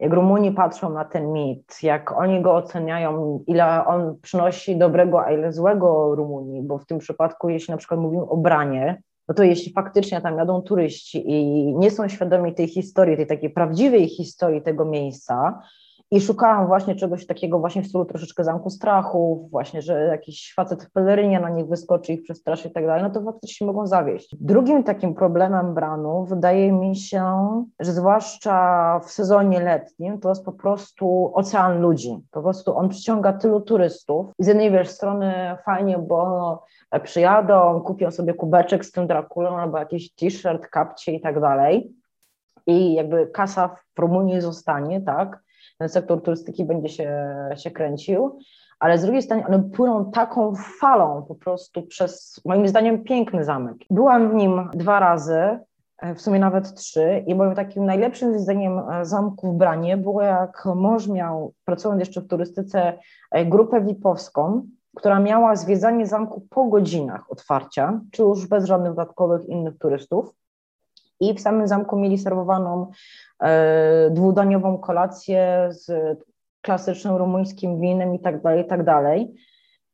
jak Rumuni patrzą na ten mit, jak oni go oceniają, ile on przynosi dobrego, a ile złego Rumunii, bo w tym przypadku, jeśli na przykład mówimy o Branie, no to jeśli faktycznie tam jadą turyści i nie są świadomi tej historii, tej takiej prawdziwej historii tego miejsca, i szukałam właśnie czegoś takiego właśnie w stylu troszeczkę zamku strachów, właśnie, że jakiś facet w pelerynie na nich wyskoczy, ich przestraszy i tak dalej, no to faktycznie mogą zawieść. Drugim takim problemem Branu wydaje mi się, że zwłaszcza w sezonie letnim, to jest po prostu ocean ludzi. Po prostu on przyciąga tylu turystów i z jednej wiesz, strony fajnie, bo przyjadą, kupią sobie kubeczek z tym Drakulą albo jakiś t-shirt, kapcie i tak dalej i jakby kasa w Rumunii zostanie, tak, ten sektor turystyki będzie się, się kręcił, ale z drugiej strony one płyną taką falą po prostu przez, moim zdaniem, piękny zamek. Byłam w nim dwa razy e, w sumie nawet trzy. I moim takim najlepszym zdaniem e, zamku w Branie było, jak mąż miał, pracując jeszcze w turystyce, grupę VIP-owską, która miała zwiedzanie zamku po godzinach otwarcia, czy już bez żadnych dodatkowych innych turystów. I w samym zamku mieli serwowaną e, dwudaniową kolację z klasycznym rumuńskim winem i tak dalej, i tak dalej.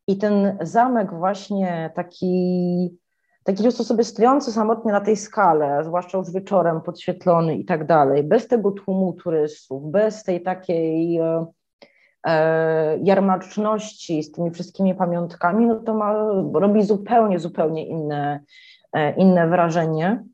I ten zamek właśnie taki, taki po sobie stojący samotnie na tej skale, zwłaszcza już wieczorem podświetlony i tak dalej, bez tego tłumu turystów, bez tej takiej e, e, jarmarczności z tymi wszystkimi pamiątkami, no to ma, robi zupełnie, zupełnie inne, e, inne wrażenie.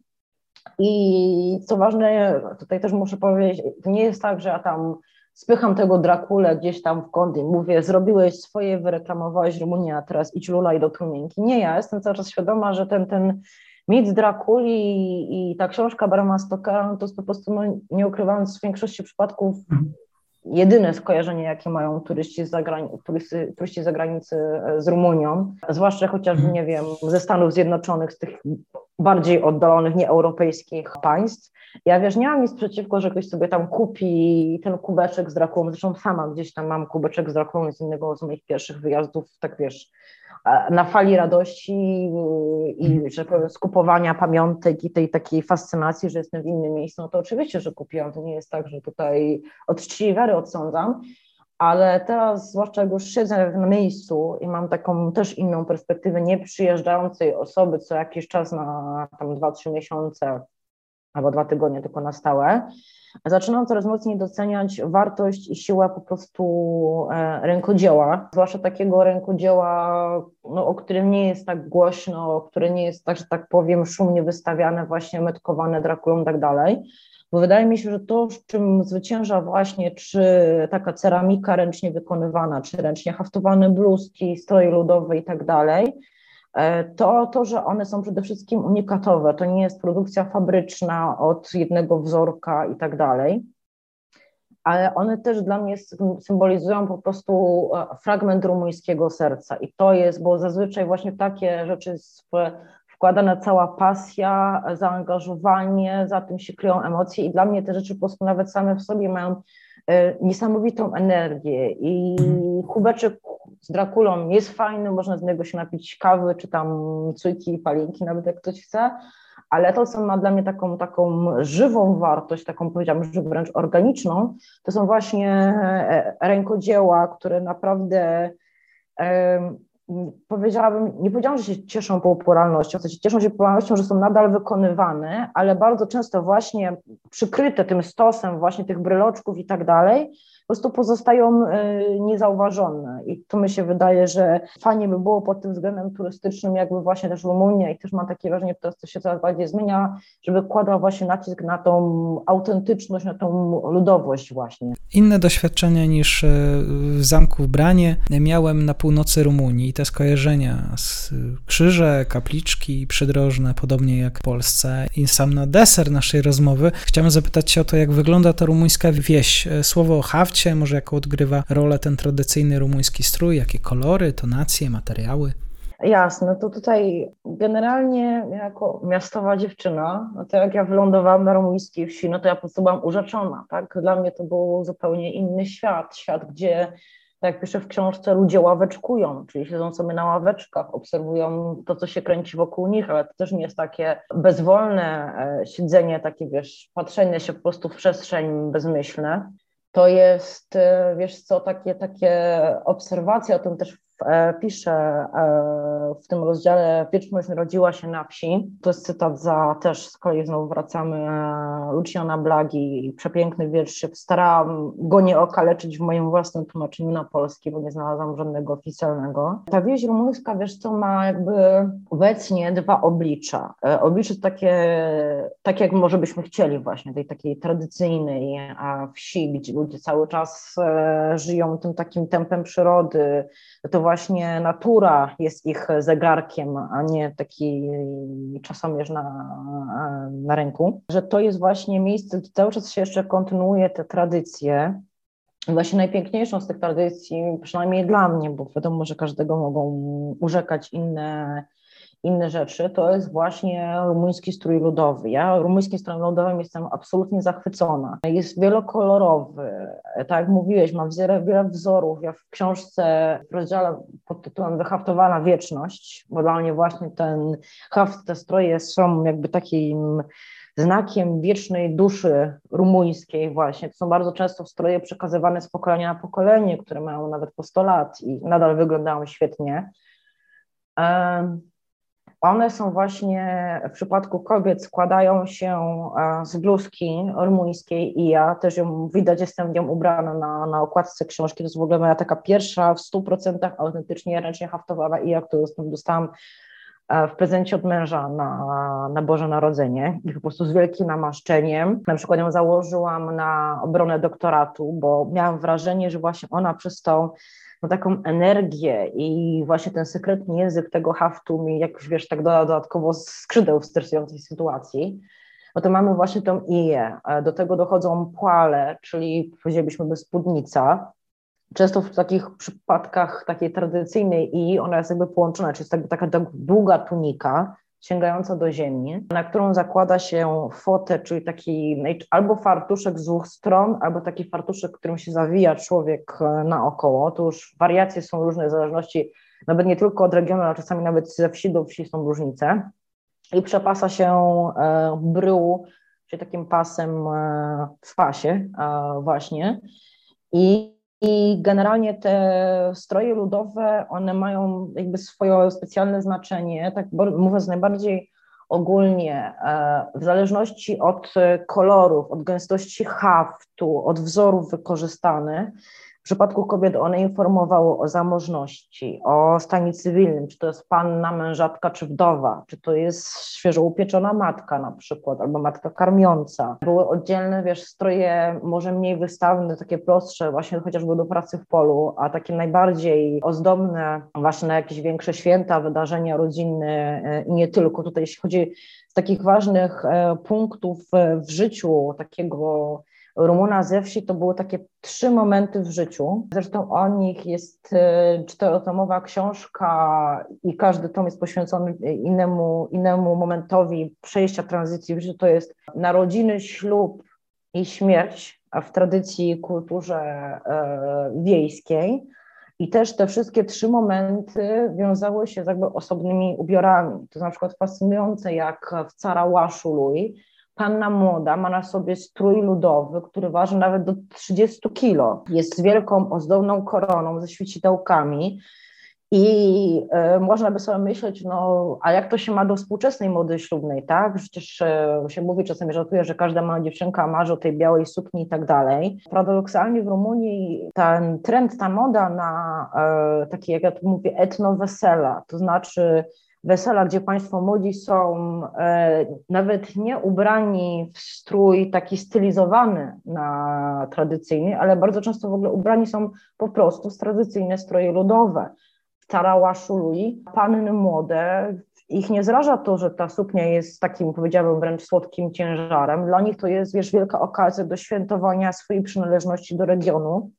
I co ważne, tutaj też muszę powiedzieć, to nie jest tak, że ja tam spycham tego Drakulę gdzieś tam w kąt i mówię, zrobiłeś swoje, wyreklamowałeś Rumunię, a teraz idź lulaj do Trumienki. Nie, ja jestem cały czas świadoma, że ten, ten mit Drakuli i, i ta książka Brama Stokera, no to jest po prostu, no, nie ukrywając w większości przypadków, mhm jedyne skojarzenie, jakie mają turyści z, zagrani- turysty, turyści z zagranicy e, z Rumunią, zwłaszcza chociażby, mhm. nie wiem, ze Stanów Zjednoczonych, z tych bardziej oddalonych, nieeuropejskich państw. Ja wiesz, nie mam nic przeciwko, że ktoś sobie tam kupi ten kubeczek z Drakulą, zresztą sama gdzieś tam mam kubeczek z Drakulą z innego z moich pierwszych wyjazdów, tak wiesz, na fali radości i, że powiem, skupowania pamiątek i tej takiej fascynacji, że jestem w innym miejscu, no to oczywiście, że kupiłam. To nie jest tak, że tutaj od czci wiary odsądzam, ale teraz, zwłaszcza jak już siedzę na miejscu i mam taką też inną perspektywę nieprzyjeżdżającej osoby co jakiś czas na tam dwa, trzy miesiące albo dwa tygodnie tylko na stałe, zaczynam coraz mocniej doceniać wartość i siłę po prostu e, rękodzieła, zwłaszcza takiego rękodzieła, no, o którym nie jest tak głośno, które nie jest tak, że tak powiem, szumnie wystawiane, właśnie metkowane Drakulą i tak dalej. Bo wydaje mi się, że to, z czym zwycięża właśnie czy taka ceramika ręcznie wykonywana, czy ręcznie haftowane bluzki, stroje ludowe i tak dalej, to to, że one są przede wszystkim unikatowe. To nie jest produkcja fabryczna od jednego wzorka i tak dalej, ale one też dla mnie symbolizują po prostu e, fragment rumuńskiego serca. I to jest, bo zazwyczaj właśnie takie rzeczy wkładana cała pasja, zaangażowanie, za tym się kryją emocje i dla mnie te rzeczy po prostu nawet same w sobie mają e, niesamowitą energię i mhm. kubeczek z Drakulą jest fajny, można z niego się napić kawy, czy tam cujki, palinki, nawet jak ktoś chce, ale to, co ma dla mnie taką, taką żywą wartość, taką powiedziałam, że wręcz organiczną, to są właśnie e, rękodzieła, które naprawdę powiedziałabym, nie powiedziałam, że się cieszą popularnością, w sensie cieszą się popularnością, że są nadal wykonywane, ale bardzo często właśnie przykryte tym stosem właśnie tych bryloczków i tak dalej, prostu pozostają e, niezauważone. I to mi się wydaje, że fajnie by było pod tym względem turystycznym, jakby właśnie też Rumunia i też mam takie wrażenie, że to się coraz bardziej zmienia, żeby kładła właśnie nacisk na tą autentyczność, na tą ludowość właśnie. Inne doświadczenia niż e, w zamku w Branie miałem na północy Rumunii. Te skojarzenia z krzyże, kapliczki przydrożne, podobnie jak w Polsce. I sam na deser naszej rozmowy chciałem zapytać się o to, jak wygląda ta rumuńska wieś. E, słowo hawcie może jako odgrywa rolę ten tradycyjny rumuński strój, jakie kolory, tonacje, materiały? Jasne, to tutaj generalnie jako miastowa dziewczyna, no to jak ja wylądowałam na rumuńskiej wsi, no to ja po prostu byłam urzeczona, tak? Dla mnie to był zupełnie inny świat, świat, gdzie jak piszę w książce, ludzie ławeczkują, czyli siedzą sobie na ławeczkach, obserwują to, co się kręci wokół nich, ale to też nie jest takie bezwolne e, siedzenie, takie wiesz, patrzenie się po prostu w przestrzeń bezmyślne to jest, e, wiesz co, takie, takie obserwacje, o tym też pisze e, w tym rozdziale Wieczność rodziła się na wsi. To jest cytat za też z kolei znowu wracamy e, Luciana Blagi, przepiękny wiersz. Starałam go nie okaleczyć w moim własnym tłumaczeniu na polski, bo nie znalazłam żadnego oficjalnego. Ta wieś rumuńska, wiesz co, ma jakby obecnie dwa oblicza. Oblicze takie, tak jak może byśmy chcieli właśnie, tej takiej tradycyjnej wsi, gdzie ludzie cały czas żyją tym takim tempem przyrody, to właśnie natura jest ich zegarkiem, a nie taki czasomierz na, na ręku, że to jest właśnie miejsce, gdzie cały czas się jeszcze kontynuuje te tradycje. Właśnie najpiękniejszą z tych tradycji, przynajmniej dla mnie, bo wiadomo, że każdego mogą urzekać inne, inne rzeczy, to jest właśnie rumuński strój ludowy. Ja rumuńskim strojem ludowym jestem absolutnie zachwycona. Jest wielokolorowy, tak jak mówiłeś, ma wiele, wiele wzorów. Ja w książce w rozdziale pod tytułem Wyhaftowana wieczność, bo dla mnie właśnie ten haft, te stroje są jakby takim znakiem wiecznej duszy rumuńskiej właśnie. To są bardzo często stroje przekazywane z pokolenia na pokolenie, które mają nawet po 100 lat i nadal wyglądają świetnie. One są właśnie w przypadku kobiet składają się e, z bluzki rumuńskiej i ja też ją widać, jestem nią ubrana na, na okładce książki. To jest w ogóle moja taka pierwsza w 100% autentycznie ręcznie haftowana i ja, którą dostałam e, w prezencie od męża na, na Boże Narodzenie i po prostu z wielkim namaszczeniem. Na przykład ją założyłam na obronę doktoratu, bo miałam wrażenie, że właśnie ona przez tą no, taką energię i właśnie ten sekretny język tego haftu mi jakoś, wiesz, tak doda dodatkowo skrzydeł w stresującej sytuacji, no to mamy właśnie tą iję. Do tego dochodzą płale, czyli powiedzielibyśmy by spódnica. Często w takich przypadkach takiej tradycyjnej i ona jest jakby połączona, czyli jest jakby taka długa tunika, sięgająca do ziemi, na którą zakłada się fotę, czyli taki albo fartuszek z dwóch stron, albo taki fartuszek, którym się zawija człowiek e, naokoło. To już wariacje są różne w zależności nawet nie tylko od regionu, ale czasami nawet ze wsi do wsi są różnice. I przepasa się e, brył, czyli takim pasem e, w pasie właśnie. I i generalnie te stroje ludowe, one mają jakby swoje specjalne znaczenie, tak mówiąc najbardziej ogólnie, e, w zależności od kolorów, od gęstości haftu, od wzorów wykorzystanych, w przypadku kobiet one informowały o zamożności, o stanie cywilnym, czy to jest panna, mężatka, czy wdowa, czy to jest świeżo upieczona matka na przykład, albo matka karmiąca. Były oddzielne, wiesz, stroje może mniej wystawne, takie prostsze, właśnie chociażby do pracy w polu, a takie najbardziej ozdobne właśnie na jakieś większe święta, wydarzenia rodzinne e, i nie tylko. Tutaj jeśli chodzi z takich ważnych e, punktów w życiu takiego Rumuna ze wsi to były takie trzy momenty w życiu. Zresztą o nich jest e, czterotomowa książka i każdy tom jest poświęcony innemu, innemu momentowi przejścia tranzycji w życiu. To jest narodziny, ślub i śmierć w tradycji kulturze e, wiejskiej. I też te wszystkie trzy momenty wiązały się z jakby osobnymi ubiorami. To jest na przykład fascynujące, jak w Lui panna młoda ma na sobie strój ludowy, który waży nawet do 30 kilo. Jest wielką ozdobną koroną ze świecidełkami. I y, można by sobie myśleć, no, a jak to się ma do współczesnej mody ślubnej, tak? Przecież y, się mówi, czasem żartuje, że każda mała dziewczynka marzy o tej białej sukni i tak dalej. Paradoksalnie w Rumunii ten trend, ta moda na y, takie, jak ja to mówię, etno-wesela, to znaczy wesela, gdzie Państwo młodzi są e, nawet nie ubrani w strój taki stylizowany na tradycyjny, ale bardzo często w ogóle ubrani są po prostu w tradycyjne stroje ludowe. Starała szului, panny młode, ich nie zraża to, że ta suknia jest takim, powiedziałabym, wręcz słodkim ciężarem. Dla nich to jest, wiesz, wielka okazja do świętowania swojej przynależności do regionu,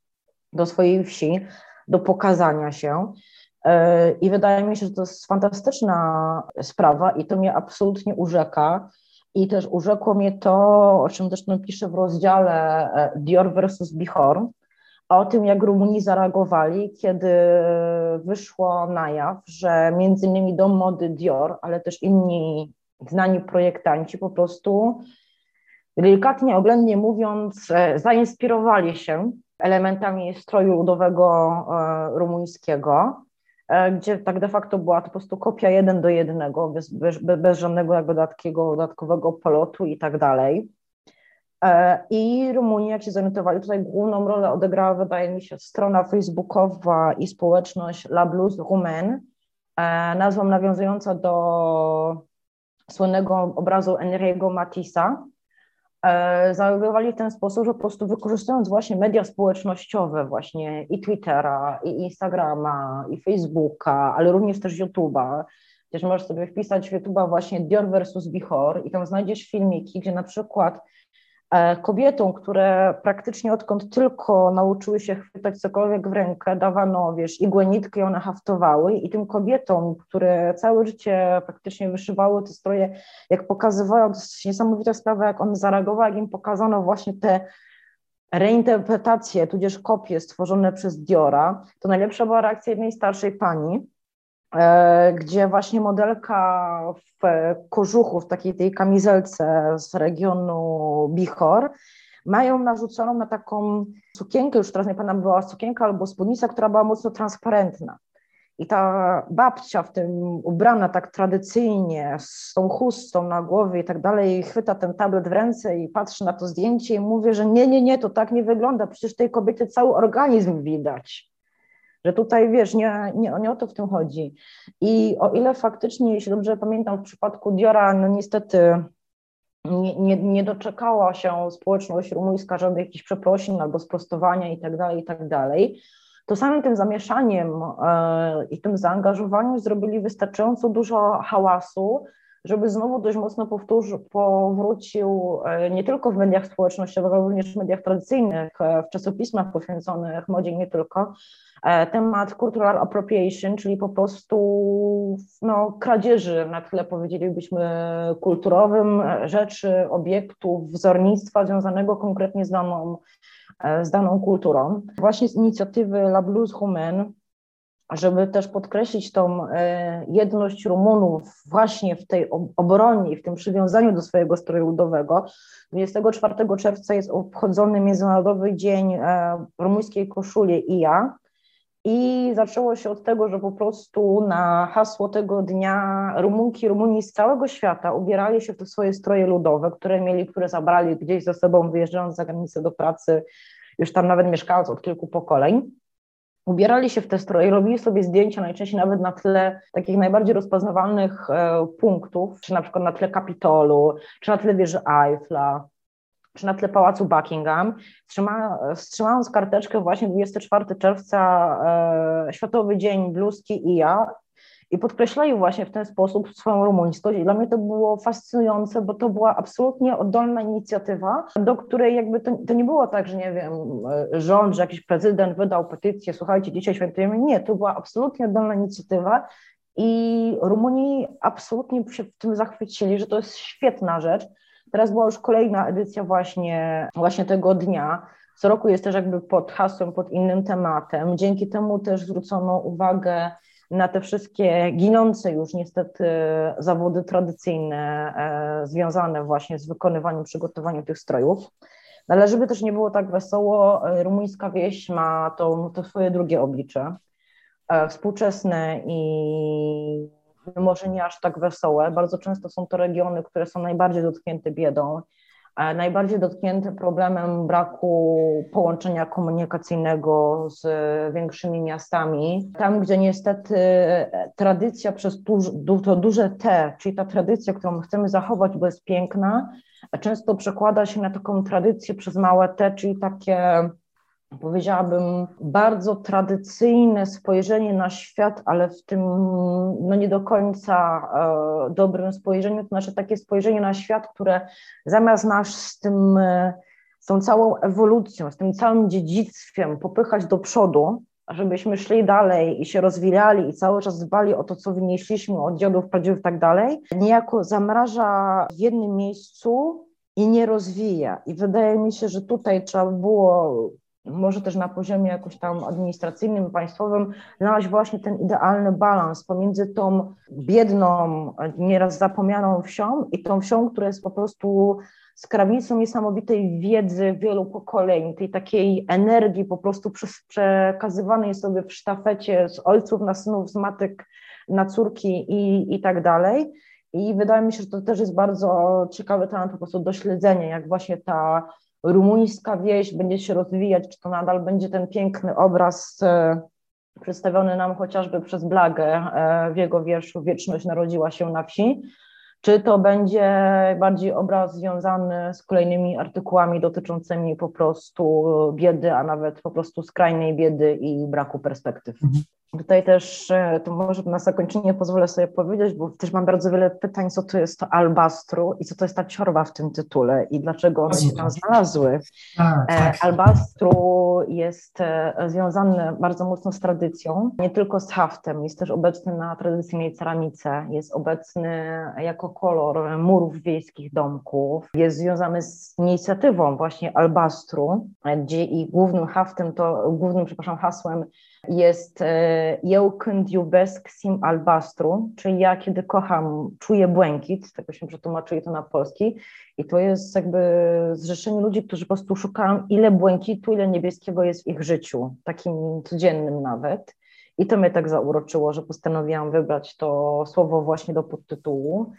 do swojej wsi, do pokazania się. E, I wydaje mi się, że to jest fantastyczna sprawa i to mnie absolutnie urzeka. I też urzekło mnie to, o czym zresztą piszę w rozdziale e, Dior versus Bihor, o tym, jak Rumuni zareagowali, kiedy wyszło na jaw, że między innymi dom mody Dior, ale też inni znani projektanci po prostu, delikatnie, oględnie mówiąc, e, zainspirowali się elementami stroju ludowego rumuńskiego gdzie tak de facto była to po prostu kopia jeden do jednego, bez, bez, bez żadnego dodatkiego, dodatkowego polotu i tak dalej. E, I Rumunia, jak się zorientowali, tutaj główną rolę odegrała, wydaje mi się, strona facebookowa i społeczność La Blues Roumaine, e, nazwą nawiązująca do słynnego obrazu Enriego Matissa, E, zareagowali w ten sposób, że po prostu wykorzystując właśnie media społecznościowe, właśnie i Twittera, i Instagrama, i Facebooka, ale również też YouTube'a, Też możesz sobie wpisać w YouTube'a właśnie Dior versus Bihor i tam znajdziesz filmiki, gdzie na przykład E, kobietom, które praktycznie odkąd tylko nauczyły się chwytać cokolwiek w rękę, dawano, wiesz, igłę, nitkę one haftowały. I tym kobietom, które całe życie praktycznie wyszywały te stroje, jak pokazywało, to jest niesamowita sprawa, jak one zareagowały, jak im pokazano właśnie te reinterpretacje, tudzież kopie stworzone przez Diora, to najlepsza była reakcja jednej starszej pani, E, gdzie właśnie modelka w kożuchu, w takiej tej kamizelce z regionu Bichor, mają narzuconą na taką sukienkę, już teraz nie pamiętam, była sukienka albo spódnica, która była mocno transparentna. I ta babcia w tym ubrana tak tradycyjnie, z tą chustą na głowie i tak dalej, chwyta ten tablet w ręce i patrzy na to zdjęcie i mówi, że nie, nie, nie, to tak nie wygląda, przecież tej kobiety cały organizm widać. Że tutaj, wiesz, nie, nie, nie o to w tym chodzi. I o ile faktycznie, jeśli dobrze pamiętam, w przypadku Diora, no niestety nie, nie, nie doczekała się społeczność rumuńska żadnych jakichś przeprosin albo sprostowania i tak dalej, i tak to samym tym zamieszaniem e, i tym zaangażowaniem zrobili wystarczająco dużo hałasu, żeby znowu dość mocno powtórzy, powrócił e, nie tylko w mediach społecznościowych, ale również w mediach tradycyjnych, e, w czasopismach poświęconych modzie nie tylko, e, temat cultural appropriation, czyli po prostu no, kradzieży na tle powiedzielibyśmy kulturowym rzeczy, obiektów, wzornictwa związanego konkretnie z daną, z daną kulturą. Właśnie z inicjatywy La Blues żeby też podkreślić tą e, jedność Rumunów właśnie w tej obronie i w tym przywiązaniu do swojego stroju ludowego. 24 czerwca jest obchodzony Międzynarodowy Dzień e, Rumuńskiej Koszuli IJA i zaczęło się od tego, że po prostu na hasło tego dnia Rumunki, Rumuni z całego świata ubierali się w te swoje stroje ludowe, które mieli, które zabrali gdzieś ze sobą wyjeżdżając za granicę do pracy, już tam nawet mieszkając od kilku pokoleń ubierali się w te stroje, robili sobie zdjęcia najczęściej nawet na tle takich najbardziej rozpoznawalnych e, punktów, czy na przykład na tle Kapitolu, czy na tle wieży Eiffla, czy na tle Pałacu Buckingham, trzyma, wstrzymając karteczkę właśnie 24 czerwca, e, Światowy Dzień Bluzki i ja, i podkreślali właśnie w ten sposób swoją rumuńskość i dla mnie to było fascynujące, bo to była absolutnie oddolna inicjatywa, do której jakby to, to nie było tak, że nie wiem, rząd, że jakiś prezydent wydał petycję, słuchajcie, dzisiaj świętujemy. Nie, to była absolutnie oddolna inicjatywa i Rumuni absolutnie się w tym zachwycili, że to jest świetna rzecz. Teraz była już kolejna edycja właśnie, właśnie tego dnia. Co roku jest też jakby pod hasłem, pod innym tematem. Dzięki temu też zwrócono uwagę na te wszystkie ginące już niestety zawody tradycyjne e, związane właśnie z wykonywaniem, przygotowaniem tych strojów. No ale żeby też nie było tak wesoło, e, rumuńska wieś ma to, to swoje drugie oblicze, e, współczesne i może nie aż tak wesołe. Bardzo często są to regiony, które są najbardziej dotknięte biedą najbardziej dotknięte problemem braku połączenia komunikacyjnego z większymi miastami. Tam, gdzie niestety tradycja przez to duże T, czyli ta tradycja, którą chcemy zachować, bo jest piękna, często przekłada się na taką tradycję przez małe T, czyli takie powiedziałabym, bardzo tradycyjne spojrzenie na świat, ale w tym no nie do końca e, dobrym spojrzeniu, to znaczy takie spojrzenie na świat, które zamiast nas z tym, e, z tą całą ewolucją, z tym całym dziedzictwem popychać do przodu, żebyśmy szli dalej i się rozwijali i cały czas dbali o to, co wynieśliśmy od dziadów, pradziów i tak dalej, niejako zamraża w jednym miejscu i nie rozwija. I wydaje mi się, że tutaj trzeba było może też na poziomie jakoś tam administracyjnym, państwowym, znaleźć właśnie ten idealny balans pomiędzy tą biedną, nieraz zapomnianą wsią i tą wsią, która jest po prostu skrawnicą niesamowitej wiedzy wielu pokoleń, tej takiej energii po prostu przekazywanej sobie w sztafecie z ojców na synów, z matek na córki i, i tak dalej. I wydaje mi się, że to też jest bardzo ciekawy temat po prostu do śledzenia, jak właśnie ta rumuńska wieś będzie się rozwijać, czy to nadal będzie ten piękny obraz e, przedstawiony nam chociażby przez Blagę e, w jego wierszu Wieczność narodziła się na wsi, czy to będzie bardziej obraz związany z kolejnymi artykułami dotyczącymi po prostu biedy, a nawet po prostu skrajnej biedy i braku perspektyw. Mhm. Tutaj też, e, to może na zakończenie pozwolę sobie powiedzieć, bo też mam bardzo wiele pytań, co to jest to albastru i co to jest ta ciorba w tym tytule i dlaczego one się tam znalazły. Tak, tak. Albastru jest e, związany bardzo mocno z tradycją, nie tylko z haftem, jest też obecny na tradycyjnej ceramice, jest obecny jako kolor murów wiejskich domków, jest związany z inicjatywą właśnie albastru, gdzie i głównym haftem to, głównym, przepraszam, hasłem jest Eu când iubesc sim albastru, czyli ja kiedy kocham, czuję błękit, tak się przetłumaczyli to na polski i to jest jakby zrzeszenie ludzi, którzy po prostu szukają ile błękitu, ile niebieskiego jest w ich życiu, takim codziennym nawet. I to mnie tak zauroczyło, że postanowiłam wybrać to słowo właśnie do podtytułu.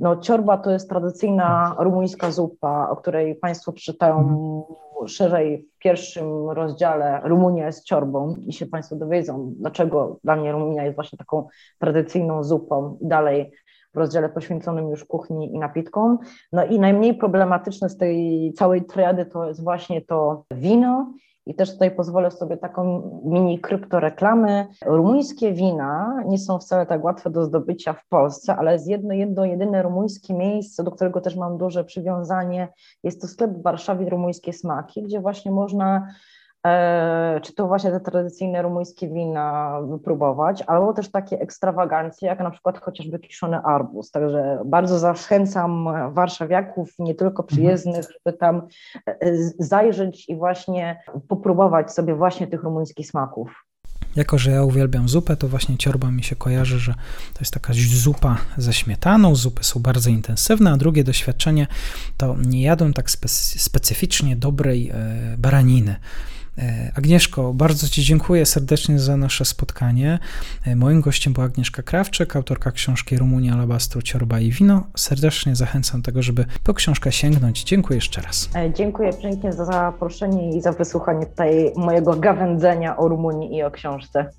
No, ciorba to jest tradycyjna rumuńska zupa, o której Państwo przeczytają mhm. Szerzej w pierwszym rozdziale. Rumunia jest ciorbą i się Państwo dowiedzą, dlaczego dla mnie Rumunia jest właśnie taką tradycyjną zupą. Dalej w rozdziale poświęconym już kuchni i napitkom. No i najmniej problematyczne z tej całej triady to jest właśnie to wino i też tutaj pozwolę sobie taką mini kryptoreklamy. Rumuńskie wina nie są wcale tak łatwe do zdobycia w Polsce, ale jest jedno, jedno jedyne rumuńskie miejsce, do którego też mam duże przywiązanie. Jest to sklep w Warszawie Rumuńskie Smaki, gdzie właśnie można czy to właśnie te tradycyjne rumuńskie wina wypróbować, albo też takie ekstrawagancje, jak na przykład chociażby kiszony arbuz. Także bardzo zachęcam warszawiaków, nie tylko mhm. przyjezdnych, żeby tam e, zajrzeć i właśnie popróbować sobie właśnie tych rumuńskich smaków. Jako, że ja uwielbiam zupę, to właśnie ciorba mi się kojarzy, że to jest taka zupa ze śmietaną. Zupy są bardzo intensywne, a drugie doświadczenie to nie jadłem tak specyficznie dobrej e, baraniny. E, Agnieszko, bardzo Ci dziękuję serdecznie za nasze spotkanie. E, moim gościem była Agnieszka Krawczyk, autorka książki Rumunia, Alabastru, Ciorba i Wino. Serdecznie zachęcam do tego, żeby po książkę sięgnąć. Dziękuję jeszcze raz. E, dziękuję pięknie za zaproszenie i za wysłuchanie tutaj mojego gawędzenia o Rumunii i o książce.